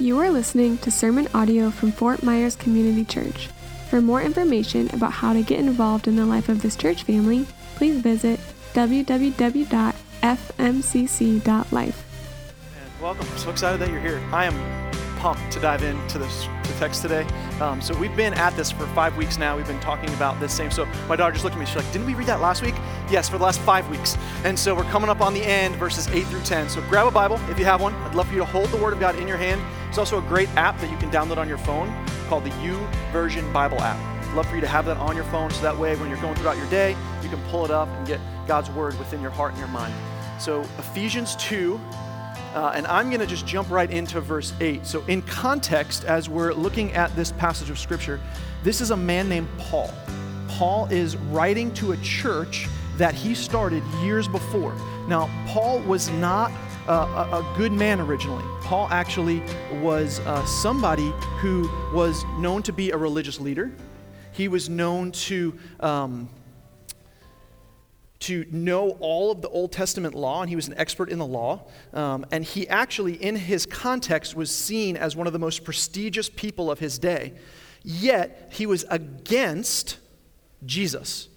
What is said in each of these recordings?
You are listening to sermon audio from Fort Myers Community Church. For more information about how to get involved in the life of this church family, please visit www.fmcc.life. And welcome. So excited that you're here. I am pumped to dive into this the text today. Um, so we've been at this for five weeks now. We've been talking about this same. So my daughter just looked at me. She's like, "Didn't we read that last week?" Yes, for the last five weeks. And so we're coming up on the end, verses eight through ten. So grab a Bible if you have one. I'd love for you to hold the Word of God in your hand. It's also a great app that you can download on your phone called the U Version Bible app. I'd love for you to have that on your phone so that way when you're going throughout your day, you can pull it up and get God's Word within your heart and your mind. So Ephesians 2, uh, and I'm going to just jump right into verse 8. So, in context, as we're looking at this passage of Scripture, this is a man named Paul. Paul is writing to a church that he started years before. Now, Paul was not a, a, good man originally. Paul actually was uh, somebody who was known to be a religious leader. He was known to um, to know all of the Old Testament law, and he was an expert in the law. Um, and he actually, in his context, was seen as one of the most prestigious people of his day. Yet, he was against Jesus.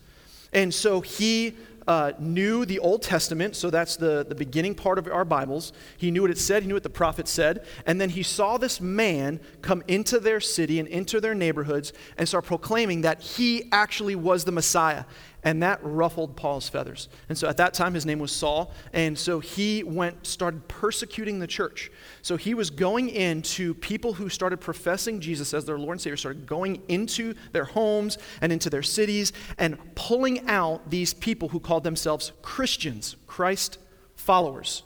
And so he uh, knew the Old Testament, so that's the, the beginning part of our Bibles. He knew what it said, he knew what the prophet said, and then he saw this man come into their city and into their neighborhoods and start proclaiming that he actually was the Messiah. And that ruffled Paul's feathers. And so at that time, his name was Saul. And so he went, started persecuting the church. So he was going into people who started professing Jesus as their Lord and Savior, started going into their homes and into their cities and pulling out these people who called themselves Christians, Christ followers.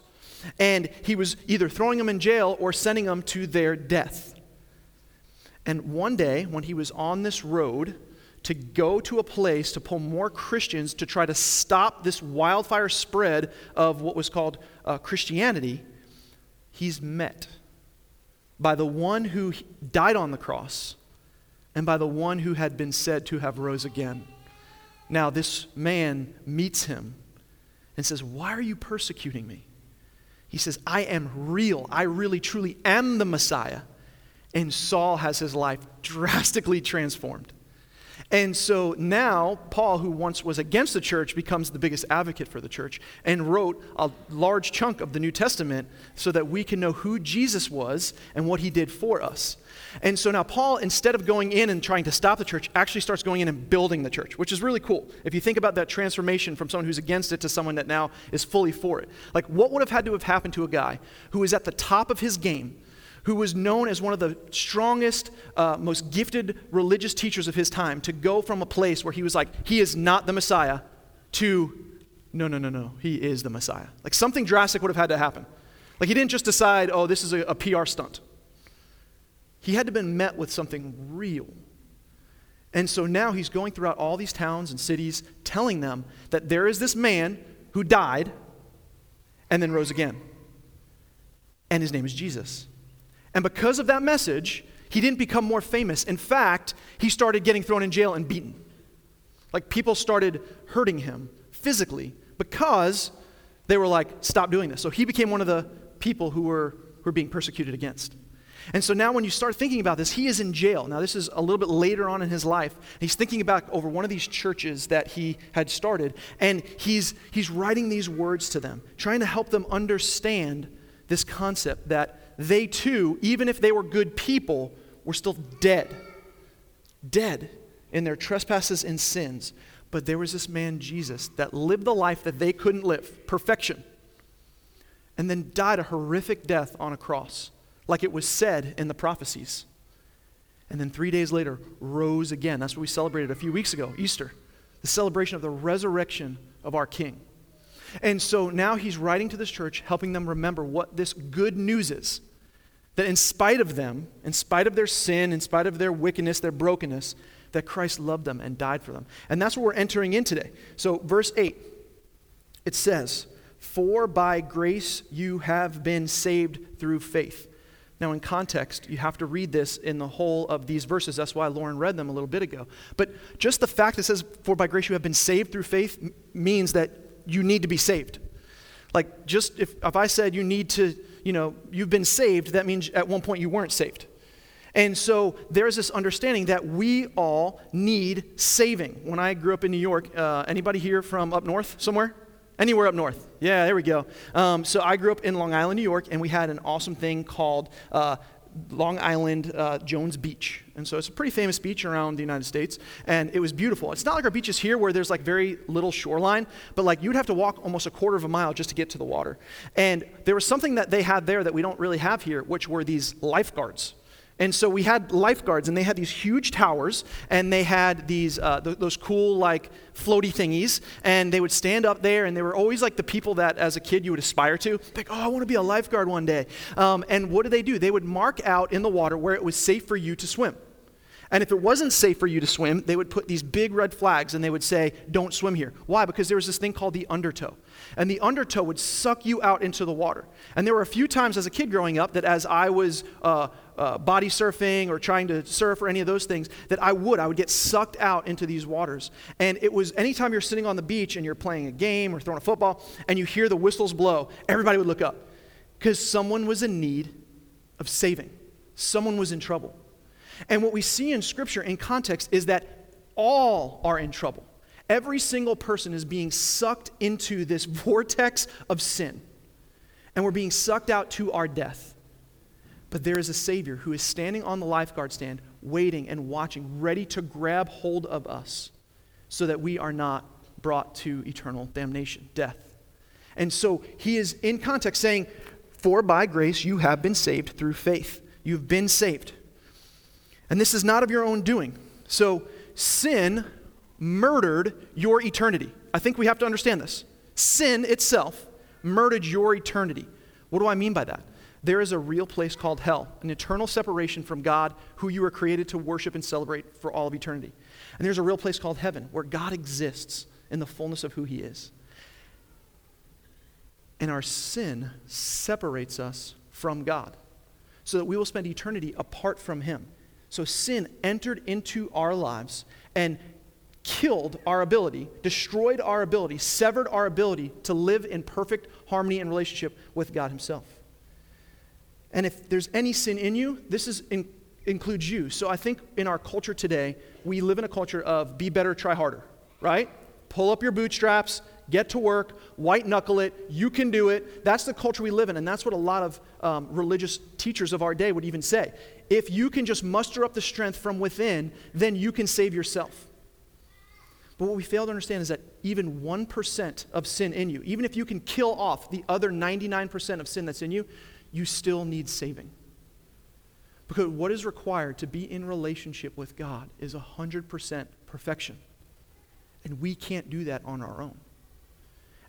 And he was either throwing them in jail or sending them to their death. And one day, when he was on this road, to go to a place to pull more Christians to try to stop this wildfire spread of what was called uh, Christianity, he's met by the one who died on the cross and by the one who had been said to have rose again. Now, this man meets him and says, Why are you persecuting me? He says, I am real. I really, truly am the Messiah. And Saul has his life drastically transformed. And so now, Paul, who once was against the church, becomes the biggest advocate for the church and wrote a large chunk of the New Testament so that we can know who Jesus was and what he did for us. And so now, Paul, instead of going in and trying to stop the church, actually starts going in and building the church, which is really cool. If you think about that transformation from someone who's against it to someone that now is fully for it. Like, what would have had to have happened to a guy who is at the top of his game? Who was known as one of the strongest, uh, most gifted religious teachers of his time, to go from a place where he was like, he is not the Messiah, to, no, no, no, no, he is the Messiah. Like something drastic would have had to happen. Like he didn't just decide, oh, this is a, a PR stunt. He had to have been met with something real. And so now he's going throughout all these towns and cities telling them that there is this man who died and then rose again. And his name is Jesus. And because of that message, he didn't become more famous. In fact, he started getting thrown in jail and beaten. Like people started hurting him physically because they were like, stop doing this. So he became one of the people who were, who were being persecuted against. And so now, when you start thinking about this, he is in jail. Now, this is a little bit later on in his life. He's thinking about over one of these churches that he had started, and he's, he's writing these words to them, trying to help them understand this concept that they too, even if they were good people, were still dead. Dead in their trespasses and sins. But there was this man, Jesus, that lived the life that they couldn't live perfection and then died a horrific death on a cross, like it was said in the prophecies. And then three days later, rose again. That's what we celebrated a few weeks ago, Easter, the celebration of the resurrection of our King. And so now he's writing to this church, helping them remember what this good news is. That in spite of them, in spite of their sin, in spite of their wickedness, their brokenness, that Christ loved them and died for them. And that's what we're entering in today. So, verse 8, it says, For by grace you have been saved through faith. Now, in context, you have to read this in the whole of these verses. That's why Lauren read them a little bit ago. But just the fact that it says, For by grace you have been saved through faith, means that you need to be saved. Like, just if, if I said you need to, you know, you've been saved, that means at one point you weren't saved. And so there's this understanding that we all need saving. When I grew up in New York, uh, anybody here from up north somewhere? Anywhere up north? Yeah, there we go. Um, so I grew up in Long Island, New York, and we had an awesome thing called uh, Long Island uh, Jones Beach. And so it's a pretty famous beach around the United States, and it was beautiful. It's not like our beaches here where there's like very little shoreline, but like you'd have to walk almost a quarter of a mile just to get to the water. And there was something that they had there that we don't really have here, which were these lifeguards. And so we had lifeguards, and they had these huge towers, and they had these uh, th- those cool like floaty thingies, and they would stand up there, and they were always like the people that, as a kid, you would aspire to. Like, oh, I want to be a lifeguard one day. Um, and what did they do? They would mark out in the water where it was safe for you to swim. And if it wasn't safe for you to swim, they would put these big red flags and they would say, Don't swim here. Why? Because there was this thing called the undertow. And the undertow would suck you out into the water. And there were a few times as a kid growing up that as I was uh, uh, body surfing or trying to surf or any of those things, that I would. I would get sucked out into these waters. And it was anytime you're sitting on the beach and you're playing a game or throwing a football and you hear the whistles blow, everybody would look up because someone was in need of saving, someone was in trouble. And what we see in Scripture in context is that all are in trouble. Every single person is being sucked into this vortex of sin, and we're being sucked out to our death. But there is a Savior who is standing on the lifeguard stand, waiting and watching, ready to grab hold of us so that we are not brought to eternal damnation, death. And so he is in context saying, For by grace you have been saved through faith. You've been saved. And this is not of your own doing. So sin murdered your eternity. I think we have to understand this. Sin itself murdered your eternity. What do I mean by that? There is a real place called hell, an eternal separation from God, who you were created to worship and celebrate for all of eternity. And there's a real place called heaven, where God exists in the fullness of who He is. And our sin separates us from God, so that we will spend eternity apart from Him. So sin entered into our lives and killed our ability, destroyed our ability, severed our ability to live in perfect harmony and relationship with God Himself. And if there's any sin in you, this is in, includes you. So I think in our culture today, we live in a culture of be better, try harder, right? Pull up your bootstraps, get to work, white knuckle it, you can do it. That's the culture we live in, and that's what a lot of um, religious teachers of our day would even say if you can just muster up the strength from within, then you can save yourself. But what we fail to understand is that even 1% of sin in you, even if you can kill off the other 99% of sin that's in you, you still need saving. Because what is required to be in relationship with God is 100% perfection. And we can't do that on our own.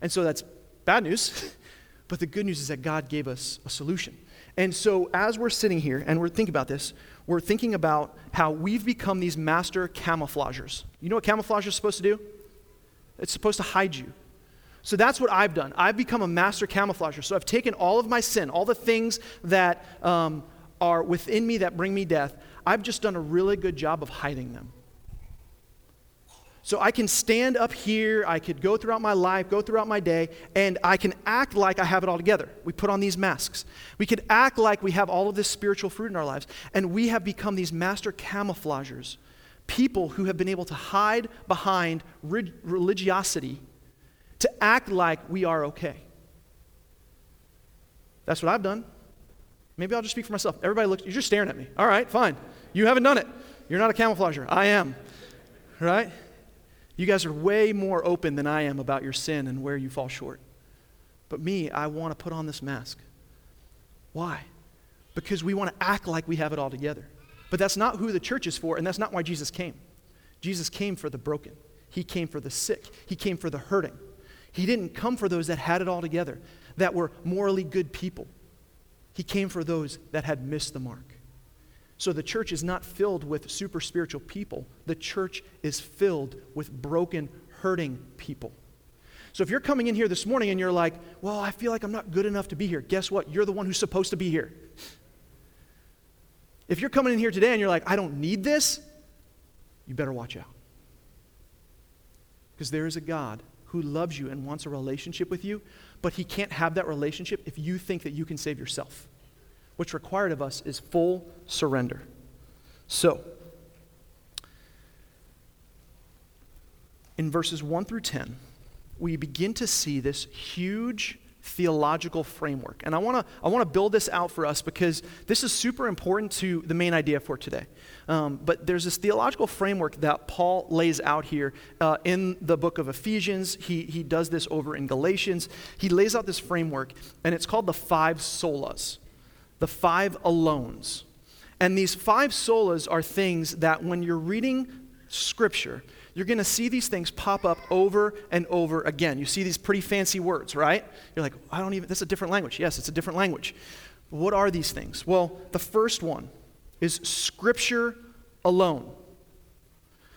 And so that's bad news. but the good news is that God gave us a solution. And so, as we're sitting here and we're thinking about this, we're thinking about how we've become these master camouflagers. You know what camouflage is supposed to do? It's supposed to hide you. So that's what I've done. I've become a master camouflager. So I've taken all of my sin, all the things that um, are within me that bring me death, I've just done a really good job of hiding them. So I can stand up here, I could go throughout my life, go throughout my day, and I can act like I have it all together. We put on these masks. We could act like we have all of this spiritual fruit in our lives, and we have become these master camouflagers, people who have been able to hide behind religiosity to act like we are okay. That's what I've done. Maybe I'll just speak for myself. Everybody looks, you're just staring at me. All right, fine. You haven't done it. You're not a camouflager. I am. Right? You guys are way more open than I am about your sin and where you fall short. But me, I want to put on this mask. Why? Because we want to act like we have it all together. But that's not who the church is for, and that's not why Jesus came. Jesus came for the broken, He came for the sick, He came for the hurting. He didn't come for those that had it all together, that were morally good people. He came for those that had missed the mark. So the church is not filled with super spiritual people. The church is filled with broken, hurting people. So if you're coming in here this morning and you're like, well, I feel like I'm not good enough to be here, guess what? You're the one who's supposed to be here. If you're coming in here today and you're like, I don't need this, you better watch out. Because there is a God who loves you and wants a relationship with you, but he can't have that relationship if you think that you can save yourself. What's required of us is full surrender. So, in verses 1 through 10, we begin to see this huge theological framework. And I want to I want to build this out for us because this is super important to the main idea for today. Um, but there's this theological framework that Paul lays out here uh, in the book of Ephesians. He, he does this over in Galatians. He lays out this framework, and it's called the five solas, the five alones. And these five solas are things that when you're reading Scripture, you're going to see these things pop up over and over again. You see these pretty fancy words, right? You're like, I don't even, that's a different language. Yes, it's a different language. What are these things? Well, the first one is Scripture alone.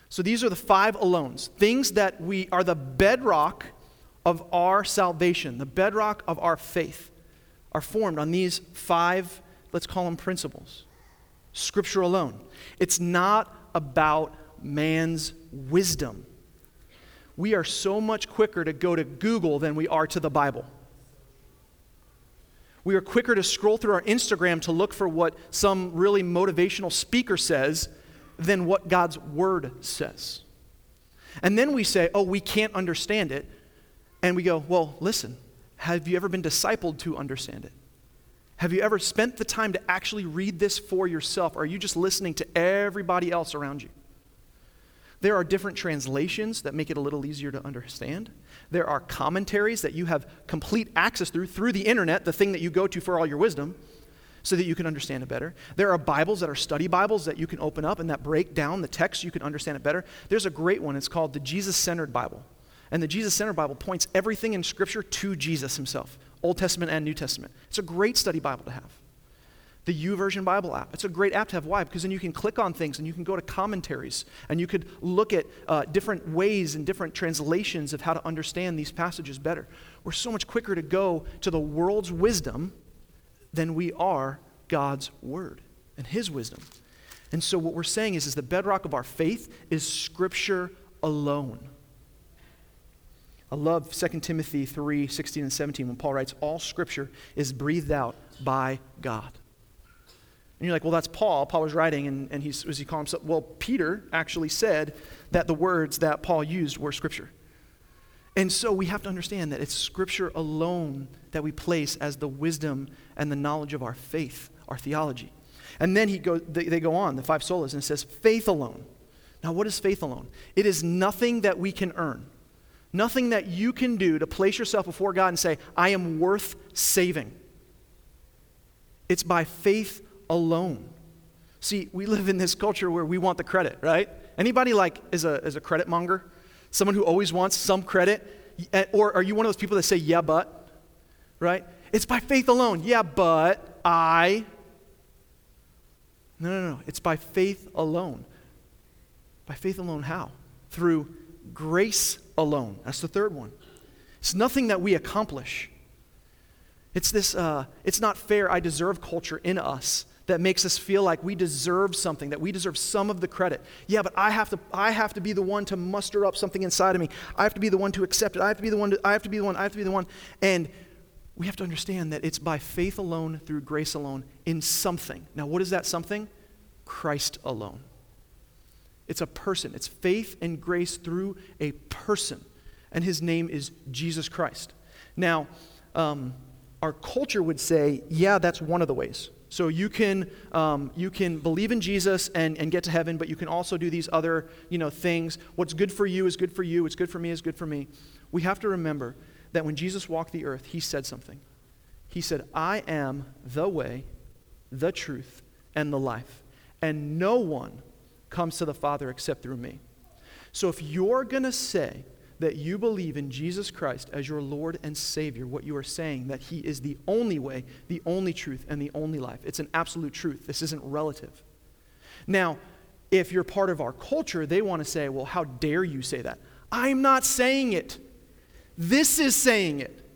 So these are the five alones, things that we are the bedrock of our salvation, the bedrock of our faith, are formed on these five, let's call them principles. Scripture alone. It's not about man's wisdom. We are so much quicker to go to Google than we are to the Bible. We are quicker to scroll through our Instagram to look for what some really motivational speaker says than what God's Word says. And then we say, oh, we can't understand it. And we go, well, listen, have you ever been discipled to understand it? Have you ever spent the time to actually read this for yourself? Or are you just listening to everybody else around you? There are different translations that make it a little easier to understand. There are commentaries that you have complete access through through the internet, the thing that you go to for all your wisdom, so that you can understand it better. There are Bibles that are study Bibles that you can open up and that break down the text, so you can understand it better. There's a great one, it's called the Jesus Centered Bible. And the Jesus Center Bible points everything in Scripture to Jesus himself, Old Testament and New Testament. It's a great study Bible to have the YouVersion Bible app. It's a great app to have. Why? Because then you can click on things and you can go to commentaries and you could look at uh, different ways and different translations of how to understand these passages better. We're so much quicker to go to the world's wisdom than we are God's word and his wisdom. And so what we're saying is, is the bedrock of our faith is scripture alone. I love 2 Timothy 3 16 and 17 when Paul writes, All scripture is breathed out by God. And you're like, well, that's Paul. Paul was writing, and, and he's, was he calling himself? Well, Peter actually said that the words that Paul used were Scripture. And so we have to understand that it's Scripture alone that we place as the wisdom and the knowledge of our faith, our theology. And then he go, they, they go on, the five solas, and it says, faith alone. Now, what is faith alone? It is nothing that we can earn, nothing that you can do to place yourself before God and say, I am worth saving. It's by faith alone. See, we live in this culture where we want the credit, right? Anybody like is a, is a credit monger? Someone who always wants some credit? Eh, or are you one of those people that say, yeah, but? Right? It's by faith alone. Yeah, but I. No, no, no. It's by faith alone. By faith alone, how? Through grace alone. That's the third one. It's nothing that we accomplish. It's this, uh, it's not fair, I deserve culture in us that makes us feel like we deserve something, that we deserve some of the credit. Yeah, but I have to, I have to be the one to muster up something inside of me. I have to be the one to accept it. I have to be the one. To, I have to be the one. I have to be the one. And we have to understand that it's by faith alone, through grace alone, in something. Now, what is that something? Christ alone. It's a person. It's faith and grace through a person, and his name is Jesus Christ. Now, um, our culture would say, yeah, that's one of the ways. So you can, um, you can believe in Jesus and, and get to heaven, but you can also do these other you know, things. What's good for you is good for you. What's good for me is good for me. We have to remember that when Jesus walked the earth, he said something. He said, I am the way, the truth, and the life. And no one comes to the Father except through me. So if you're going to say that you believe in Jesus Christ as your Lord and Savior, what you are saying that He is the only way, the only truth, and the only life. It's an absolute truth. This isn't relative. Now, if you're part of our culture, they want to say, well, how dare you say that? I'm not saying it. This is saying it.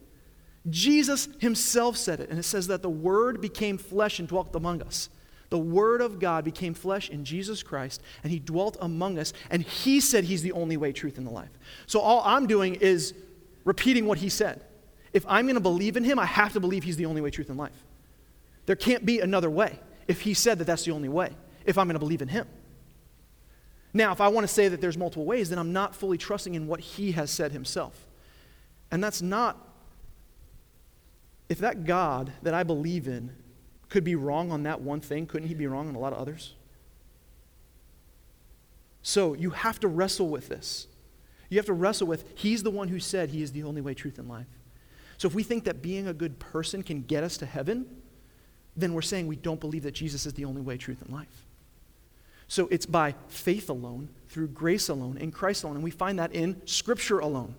Jesus himself said it, and it says that the Word became flesh and dwelt among us. The Word of God became flesh in Jesus Christ, and He dwelt among us, and He said He's the only way, truth, and the life. So all I'm doing is repeating what He said. If I'm going to believe in him, I have to believe he's the only way, truth, and life. There can't be another way if he said that that's the only way, if I'm going to believe in him. Now, if I want to say that there's multiple ways, then I'm not fully trusting in what he has said himself. And that's not, if that God that I believe in could be wrong on that one thing, couldn't he be wrong on a lot of others? So you have to wrestle with this. You have to wrestle with, he's the one who said he is the only way, truth, and life. So if we think that being a good person can get us to heaven, then we're saying we don't believe that Jesus is the only way, truth, and life. So it's by faith alone, through grace alone, in Christ alone. And we find that in Scripture alone.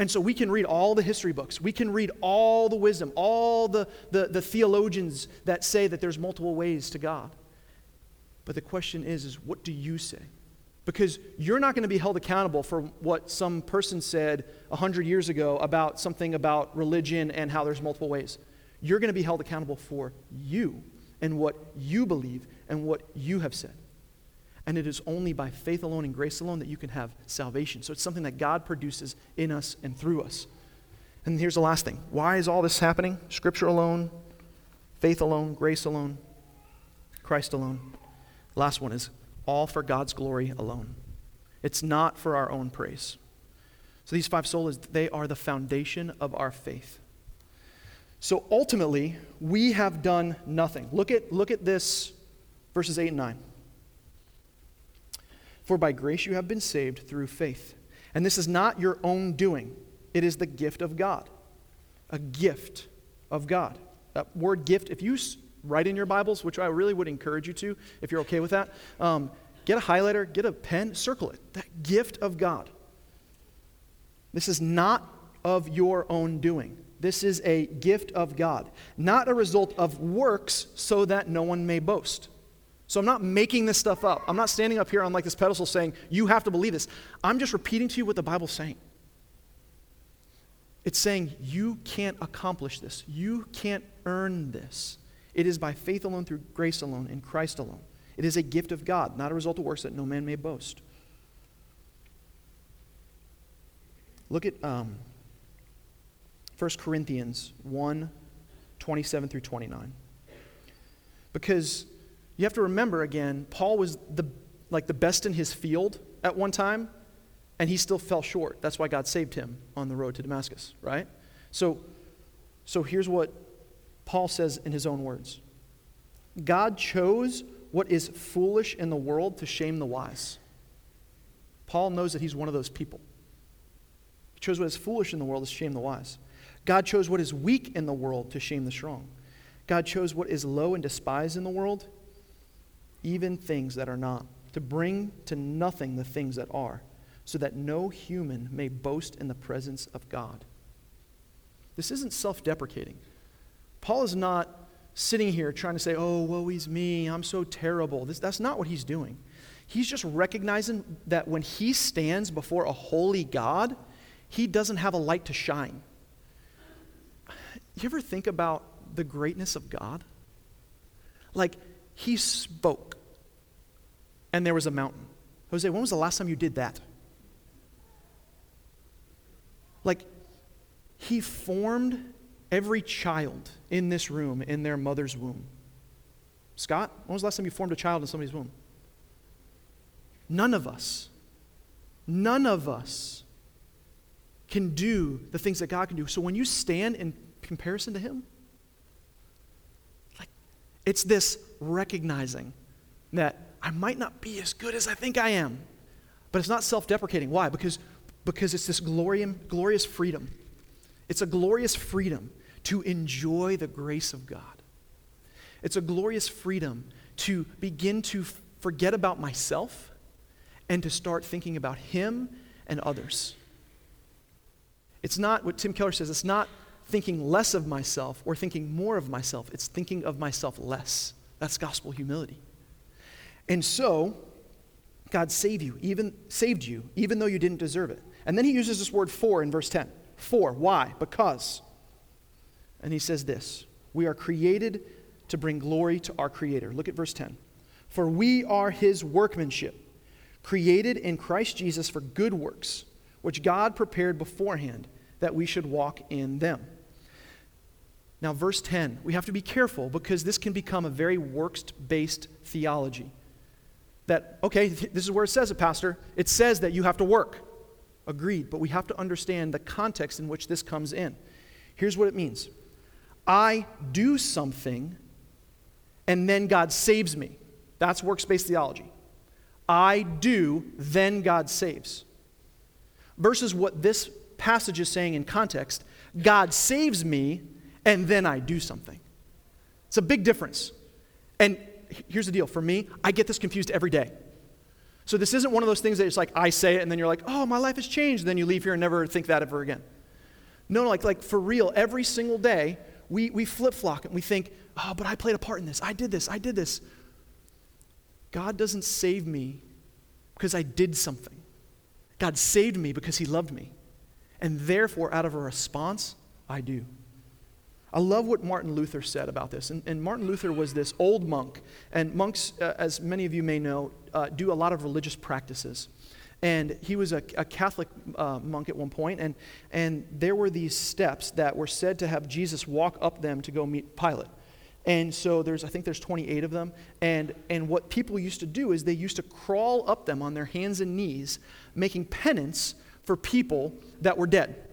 And so we can read all the history books. We can read all the wisdom, all the, the, the theologians that say that there's multiple ways to God. But the question is, is what do you say? Because you're not going to be held accountable for what some person said 100 years ago about something about religion and how there's multiple ways. You're going to be held accountable for you and what you believe and what you have said. And it is only by faith alone and grace alone that you can have salvation. So it's something that God produces in us and through us. And here's the last thing why is all this happening? Scripture alone, faith alone, grace alone, Christ alone. Last one is all for God's glory alone. It's not for our own praise. So these five solas, they are the foundation of our faith. So ultimately, we have done nothing. Look at, look at this, verses 8 and 9. For by grace you have been saved through faith. And this is not your own doing, it is the gift of God. A gift of God. That word gift, if you write in your Bibles, which I really would encourage you to, if you're okay with that, um, get a highlighter, get a pen, circle it. That gift of God. This is not of your own doing. This is a gift of God, not a result of works so that no one may boast. So I'm not making this stuff up. I'm not standing up here on like this pedestal saying, you have to believe this. I'm just repeating to you what the Bible's saying. It's saying you can't accomplish this. You can't earn this. It is by faith alone, through grace alone, in Christ alone. It is a gift of God, not a result of works that no man may boast. Look at um, 1 Corinthians 1 27 through 29. Because you have to remember again, Paul was the, like the best in his field at one time, and he still fell short. That's why God saved him on the road to Damascus, right? So, so here's what Paul says in his own words God chose what is foolish in the world to shame the wise. Paul knows that he's one of those people. He chose what is foolish in the world to shame the wise. God chose what is weak in the world to shame the strong. God chose what is low and despised in the world, even things that are not, to bring to nothing the things that are, so that no human may boast in the presence of God. This isn't self deprecating. Paul is not sitting here trying to say, oh, woe is me, I'm so terrible. This, that's not what he's doing. He's just recognizing that when he stands before a holy God, he doesn't have a light to shine. You ever think about the greatness of God? Like, he spoke, and there was a mountain. Jose, when was the last time you did that? Like, he formed every child in this room in their mother's womb. Scott, when was the last time you formed a child in somebody's womb? None of us, none of us can do the things that God can do. So when you stand in comparison to Him, it's this recognizing that I might not be as good as I think I am, but it's not self-deprecating. Why? Because because it's this glorious freedom. It's a glorious freedom to enjoy the grace of God. It's a glorious freedom to begin to forget about myself and to start thinking about Him and others. It's not what Tim Keller says, it's not thinking less of myself or thinking more of myself, it's thinking of myself less. That's gospel humility. And so, God saved you, even saved you, even though you didn't deserve it. And then he uses this word for in verse 10. For, why? Because. And he says this We are created to bring glory to our Creator. Look at verse 10. For we are his workmanship, created in Christ Jesus for good works, which God prepared beforehand that we should walk in them. Now, verse 10, we have to be careful because this can become a very works based theology. That, okay, this is where it says it, Pastor. It says that you have to work. Agreed, but we have to understand the context in which this comes in. Here's what it means I do something, and then God saves me. That's works based theology. I do, then God saves. Versus what this passage is saying in context God saves me, and then I do something. It's a big difference. And here's the deal for me, I get this confused every day. So this isn't one of those things that it's like I say it and then you're like, oh, my life has changed. And Then you leave here and never think that ever again. No, like, like for real, every single day, we, we flip flop and we think, oh, but I played a part in this. I did this. I did this. God doesn't save me because I did something. God saved me because he loved me. And therefore, out of a response, I do. I love what Martin Luther said about this. And, and Martin Luther was this old monk. And monks, uh, as many of you may know, uh, do a lot of religious practices. And he was a, a Catholic uh, monk at one point, and, and there were these steps that were said to have Jesus walk up them to go meet Pilate. And so there's, I think there's 28 of them. And, and what people used to do is they used to crawl up them on their hands and knees, making penance for people that were dead.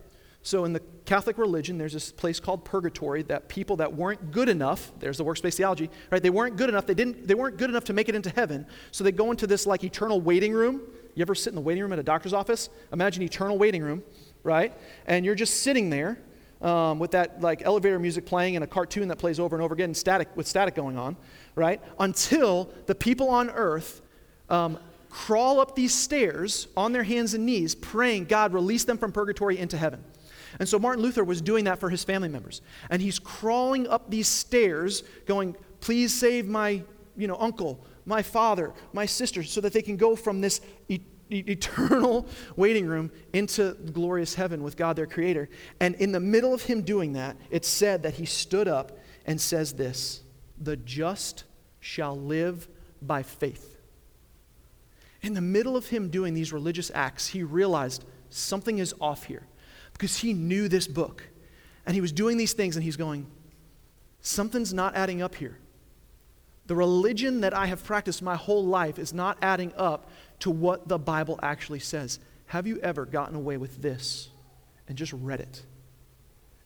So in the Catholic religion, there's this place called purgatory that people that weren't good enough, there's the works-based theology, right? They weren't good enough, they, didn't, they weren't good enough to make it into heaven. So they go into this like eternal waiting room. You ever sit in the waiting room at a doctor's office? Imagine eternal waiting room, right? And you're just sitting there um, with that like elevator music playing and a cartoon that plays over and over again, static with static going on, right? Until the people on earth um, crawl up these stairs on their hands and knees, praying, God, release them from purgatory into heaven. And so Martin Luther was doing that for his family members. And he's crawling up these stairs, going, Please save my you know, uncle, my father, my sister, so that they can go from this e- eternal waiting room into glorious heaven with God, their creator. And in the middle of him doing that, it's said that he stood up and says this The just shall live by faith. In the middle of him doing these religious acts, he realized something is off here because he knew this book. And he was doing these things and he's going, something's not adding up here. The religion that I have practiced my whole life is not adding up to what the Bible actually says. Have you ever gotten away with this and just read it?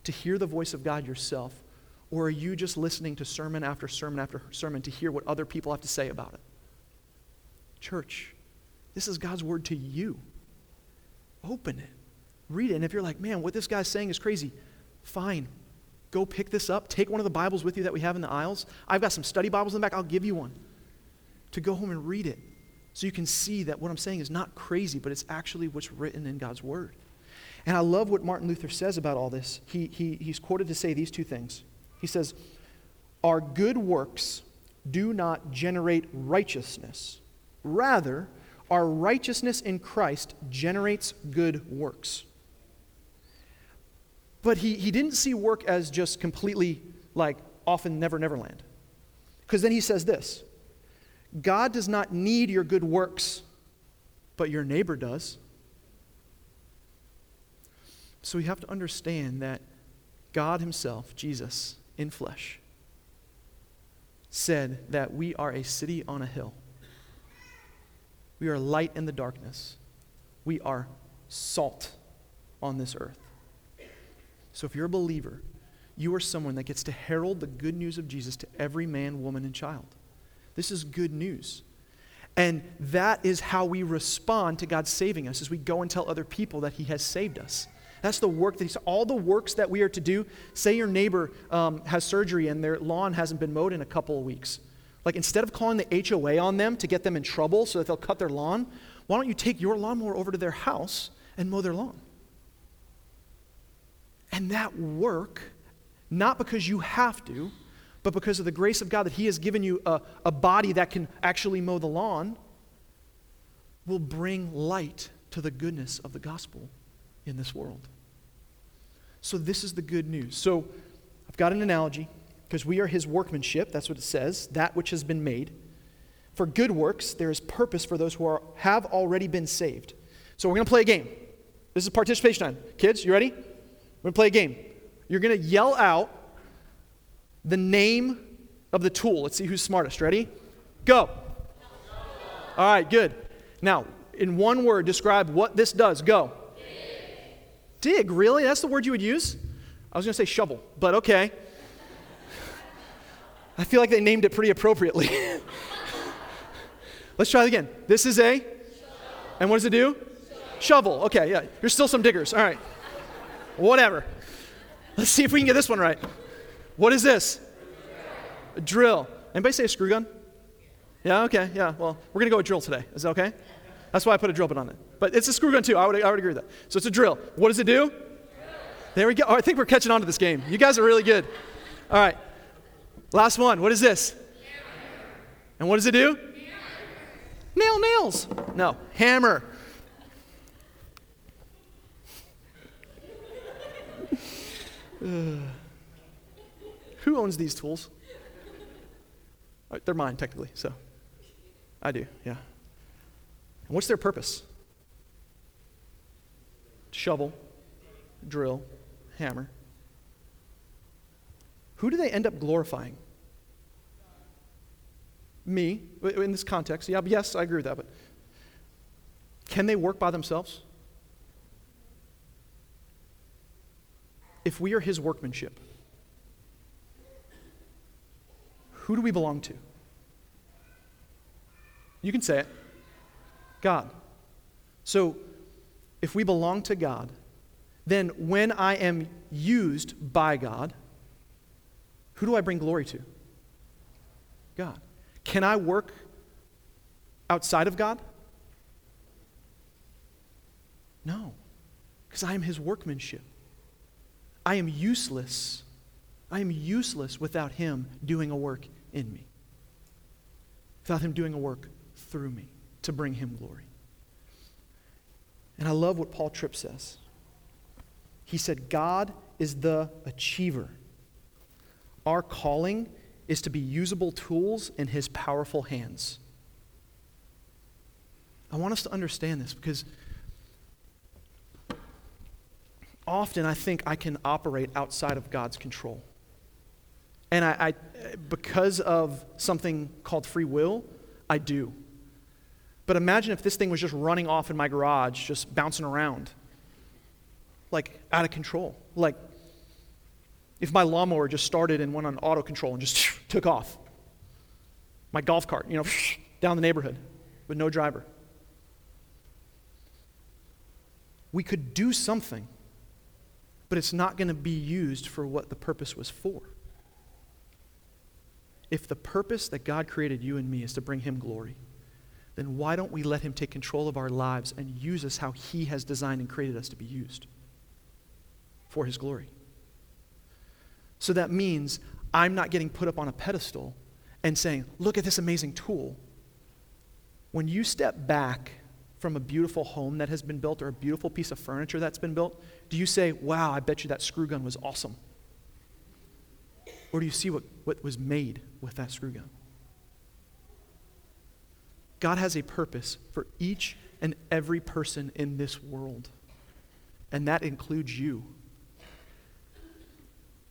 To hear the voice of God yourself? Or are you just listening to sermon after sermon after sermon to hear what other people have to say about it? Church, this is God's word to you. Open it read it. And if you're like, man, what this guy's saying is crazy, fine. Go pick this up. Take one of the Bibles with you that we have in the aisles. I've got some study Bibles in the back. I'll give you one to go home and read it so you can see that what I'm saying is not crazy, but it's actually what's written in God's Word. And I love what Martin Luther says about all this. He, he, he's quoted to say these two things. He says, Our good works do not generate righteousness. Rather, our righteousness in Christ generates good works. But he, he didn't see work as just completely like often Never Never Land. Because then he says this God does not need your good works, but your neighbor does. So we have to understand that God Himself, Jesus, in flesh, said that we are a city on a hill. We are light in the darkness. We are salt on this earth. So if you're a believer, you are someone that gets to herald the good news of Jesus to every man, woman, and child. This is good news. And that is how we respond to God saving us as we go and tell other people that He has saved us. That's the work that He's, all the works that we are to do. Say your neighbor um, has surgery and their lawn hasn't been mowed in a couple of weeks. Like instead of calling the HOA on them to get them in trouble so that they'll cut their lawn, why don't you take your lawnmower over to their house and mow their lawn? And that work, not because you have to, but because of the grace of God that He has given you a, a body that can actually mow the lawn, will bring light to the goodness of the gospel in this world. So, this is the good news. So, I've got an analogy because we are His workmanship. That's what it says, that which has been made. For good works, there is purpose for those who are, have already been saved. So, we're going to play a game. This is participation time. Kids, you ready? We're going to play a game. You're going to yell out the name of the tool. Let's see who's smartest. Ready? Go. All right, good. Now, in one word, describe what this does. Go. Dig. Dig, really? That's the word you would use? I was going to say shovel, but okay. I feel like they named it pretty appropriately. Let's try it again. This is a. And what does it do? Shovel. Okay, yeah. There's still some diggers. All right. Whatever. Let's see if we can get this one right. What is this? A drill. Anybody say a screw gun? Yeah, okay, yeah. Well, we're going to go with drill today. Is that okay? That's why I put a drill bit on it. But it's a screw gun too. I would, I would agree with that. So it's a drill. What does it do? There we go. Oh, I think we're catching on to this game. You guys are really good. All right. Last one. What is this? And what does it do? Nail nails. No, hammer. Who owns these tools? Uh, they're mine, technically, so I do, yeah. And what's their purpose? Shovel, drill, hammer. Who do they end up glorifying? Me, in this context. Yeah, yes, I agree with that, but can they work by themselves? If we are his workmanship, who do we belong to? You can say it God. So, if we belong to God, then when I am used by God, who do I bring glory to? God. Can I work outside of God? No, because I am His workmanship. I am useless. I am useless without Him doing a work in me, without Him doing a work through me to bring Him glory. And I love what Paul Tripp says. He said, God is the achiever. Our calling is to be usable tools in His powerful hands. I want us to understand this because often I think I can operate outside of God's control. And I, I, because of something called free will, I do. But imagine if this thing was just running off in my garage, just bouncing around, like out of control. Like if my lawnmower just started and went on auto control and just took off. My golf cart, you know, down the neighborhood with no driver. We could do something but it's not going to be used for what the purpose was for. If the purpose that God created you and me is to bring Him glory, then why don't we let Him take control of our lives and use us how He has designed and created us to be used for His glory? So that means I'm not getting put up on a pedestal and saying, look at this amazing tool. When you step back from a beautiful home that has been built or a beautiful piece of furniture that's been built, do you say, wow, I bet you that screw gun was awesome? Or do you see what, what was made with that screw gun? God has a purpose for each and every person in this world, and that includes you.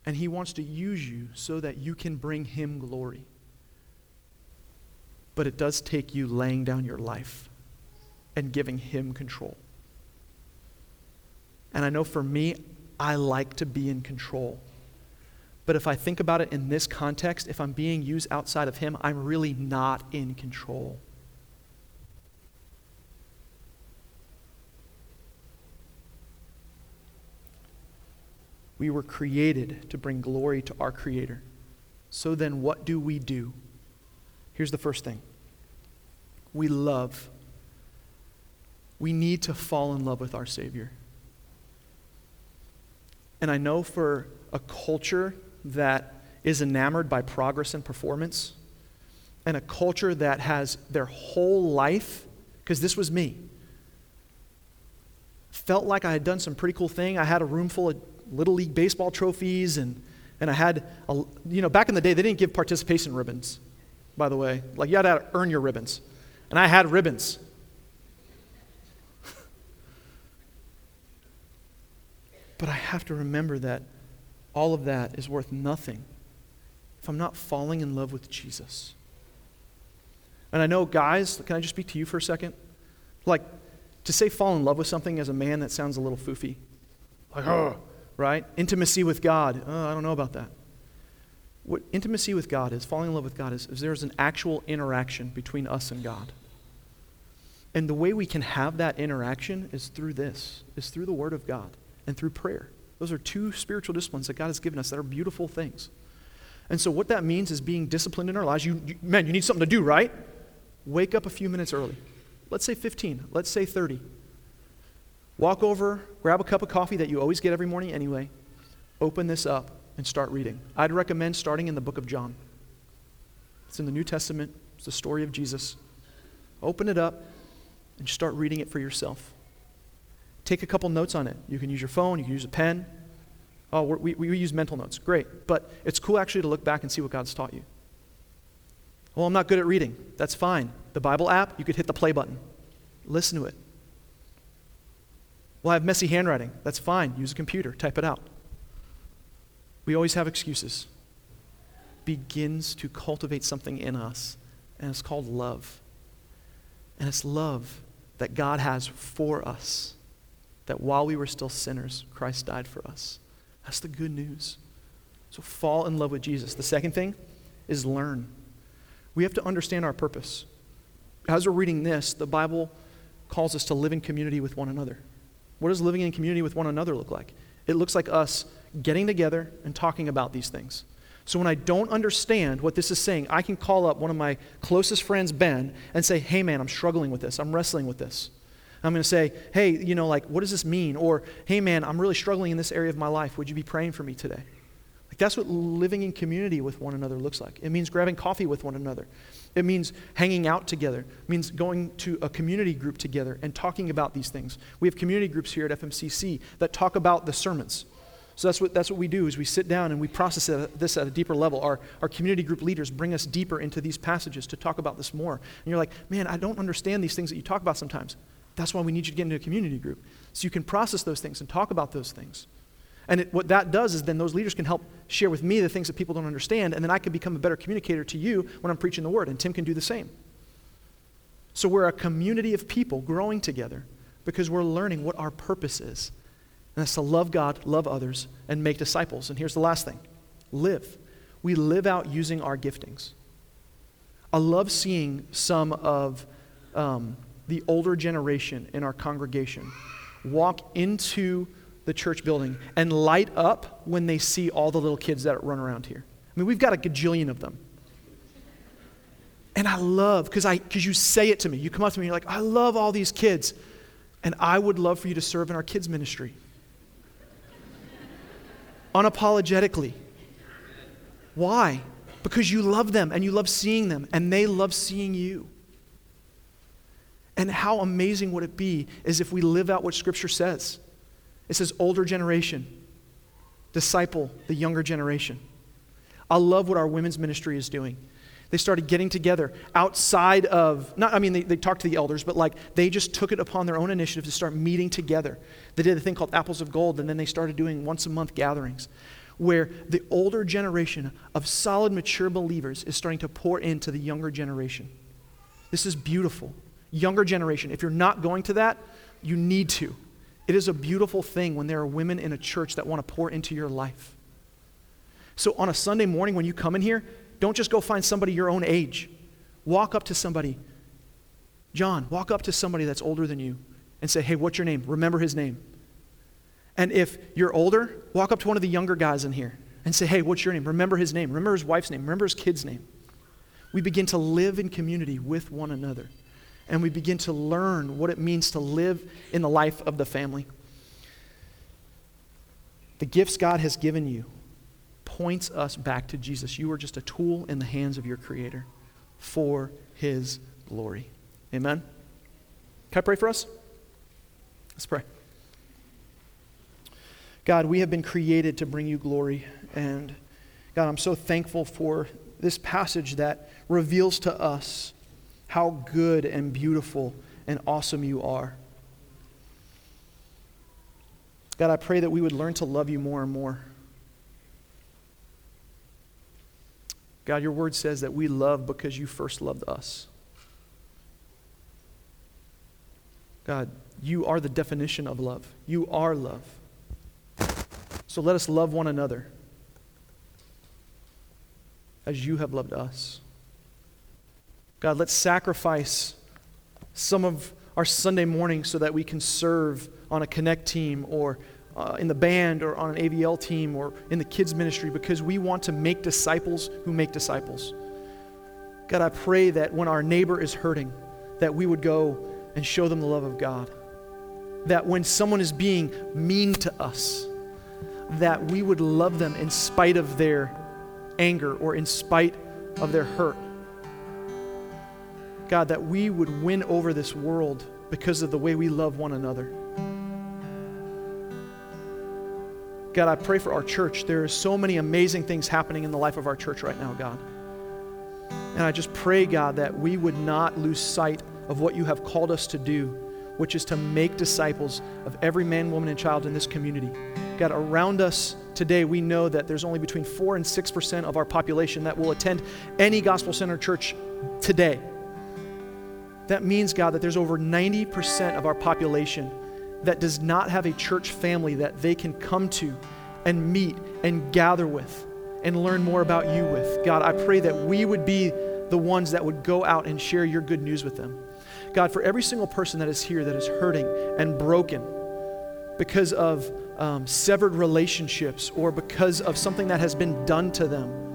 And He wants to use you so that you can bring Him glory. But it does take you laying down your life and giving Him control. And I know for me, I like to be in control. But if I think about it in this context, if I'm being used outside of Him, I'm really not in control. We were created to bring glory to our Creator. So then, what do we do? Here's the first thing we love we need to fall in love with our Savior. And I know for a culture that is enamored by progress and performance, and a culture that has their whole life, because this was me, felt like I had done some pretty cool thing. I had a room full of Little League baseball trophies, and, and I had, a, you know, back in the day, they didn't give participation ribbons, by the way. Like, you had to earn your ribbons. And I had ribbons. But I have to remember that all of that is worth nothing if I'm not falling in love with Jesus. And I know, guys, can I just speak to you for a second? Like, to say fall in love with something as a man, that sounds a little foofy. Like, oh, right? Intimacy with God. Oh, I don't know about that. What intimacy with God is, falling in love with God, is, is there's an actual interaction between us and God. And the way we can have that interaction is through this, is through the Word of God and through prayer. Those are two spiritual disciplines that God has given us that are beautiful things. And so, what that means is being disciplined in our lives. You, you, man, you need something to do, right? Wake up a few minutes early. Let's say 15, let's say 30. Walk over, grab a cup of coffee that you always get every morning anyway, open this up, and start reading. I'd recommend starting in the book of John. It's in the New Testament, it's the story of Jesus. Open it up and start reading it for yourself. Take a couple notes on it. You can use your phone, you can use a pen. Oh, we, we use mental notes. Great. But it's cool actually to look back and see what God's taught you. Well, I'm not good at reading. That's fine. The Bible app, you could hit the play button. Listen to it. Well, I have messy handwriting. That's fine. Use a computer, type it out. We always have excuses. Begins to cultivate something in us, and it's called love. And it's love that God has for us, that while we were still sinners, Christ died for us. That's the good news. So fall in love with Jesus. The second thing is learn. We have to understand our purpose. As we're reading this, the Bible calls us to live in community with one another. What does living in community with one another look like? It looks like us getting together and talking about these things. So when I don't understand what this is saying, I can call up one of my closest friends, Ben, and say, hey, man, I'm struggling with this. I'm wrestling with this. I'm going to say, hey, you know, like, what does this mean? Or, hey, man, I'm really struggling in this area of my life. Would you be praying for me today? Like, that's what living in community with one another looks like. It means grabbing coffee with one another. It means hanging out together. It means going to a community group together and talking about these things. We have community groups here at FMCC that talk about the sermons. So that's what, that's what we do is we sit down and we process this at a deeper level. Our, our community group leaders bring us deeper into these passages to talk about this more. And you're like, man, I don't understand these things that you talk about sometimes. That's why we need you to get into a community group. So you can process those things and talk about those things. And it, what that does is then those leaders can help share with me the things that people don't understand, and then I can become a better communicator to you when I'm preaching the word, and Tim can do the same. So we're a community of people growing together because we're learning what our purpose is. And that's to love God, love others, and make disciples. And here's the last thing live. We live out using our giftings. I love seeing some of um, the older generation in our congregation walk into the church building and light up when they see all the little kids that run around here. I mean, we've got a gajillion of them. And I love, because I because you say it to me. You come up to me you're like, I love all these kids. And I would love for you to serve in our kids' ministry. Unapologetically. Why? Because you love them and you love seeing them, and they love seeing you. And how amazing would it be is if we live out what Scripture says? It says, older generation, disciple the younger generation. I love what our women's ministry is doing. They started getting together outside of, not, I mean, they, they talked to the elders, but like they just took it upon their own initiative to start meeting together. They did a thing called Apples of Gold, and then they started doing once a month gatherings where the older generation of solid, mature believers is starting to pour into the younger generation. This is beautiful younger generation, if you're not going to that, you need to. It is a beautiful thing when there are women in a church that want to pour into your life. So on a Sunday morning when you come in here, don't just go find somebody your own age. Walk up to somebody. John, walk up to somebody that's older than you and say, hey, what's your name? Remember his name. And if you're older, walk up to one of the younger guys in here and say, hey, what's your name? Remember his name. Remember his wife's name. Remember his kid's name. We begin to live in community with one another and we begin to learn what it means to live in the life of the family. The gifts God has given you points us back to Jesus. You are just a tool in the hands of your Creator for His glory. Amen? Can I pray for us? Let's pray. God, we have been created to bring you glory. And God, I'm so thankful for this passage that reveals to us how good and beautiful and awesome you are. God, I pray that we would learn to love you more and more. God, your word says that we love because you first loved us. God, you are the definition of love. You are love. So let us love one another as you have loved us. God, let's sacrifice some of our Sunday morning so that we can serve on a Connect team or uh, in the band or on an AVL team or in the kids' ministry because we want to make disciples who make disciples. God, I pray that when our neighbor is hurting, that we would go and show them the love of God. That when someone is being mean to us, that we would love them in spite of their anger or in spite of their hurt. God, that we would win over this world because of the way we love one another. God, I pray for our church. There are so many amazing things happening in the life of our church right now, God. And I just pray, God, that we would not lose sight of what you have called us to do, which is to make disciples of every man, woman, and child in this community. God, around us today, we know that there's only between 4 and 6% of our population that will attend any gospel centered church today. That means, God, that there's over 90% of our population that does not have a church family that they can come to and meet and gather with and learn more about you with. God, I pray that we would be the ones that would go out and share your good news with them. God, for every single person that is here that is hurting and broken because of um, severed relationships or because of something that has been done to them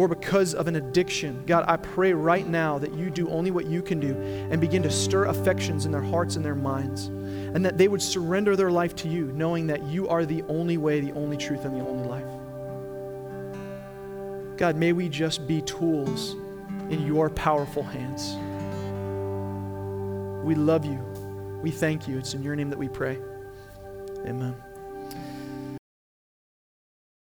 or because of an addiction, God, I pray right now that you do only what you can do and begin to stir affections in their hearts and their minds and that they would surrender their life to you, knowing that you are the only way, the only truth, and the only life. God, may we just be tools in your powerful hands. We love you. We thank you. It's in your name that we pray. Amen.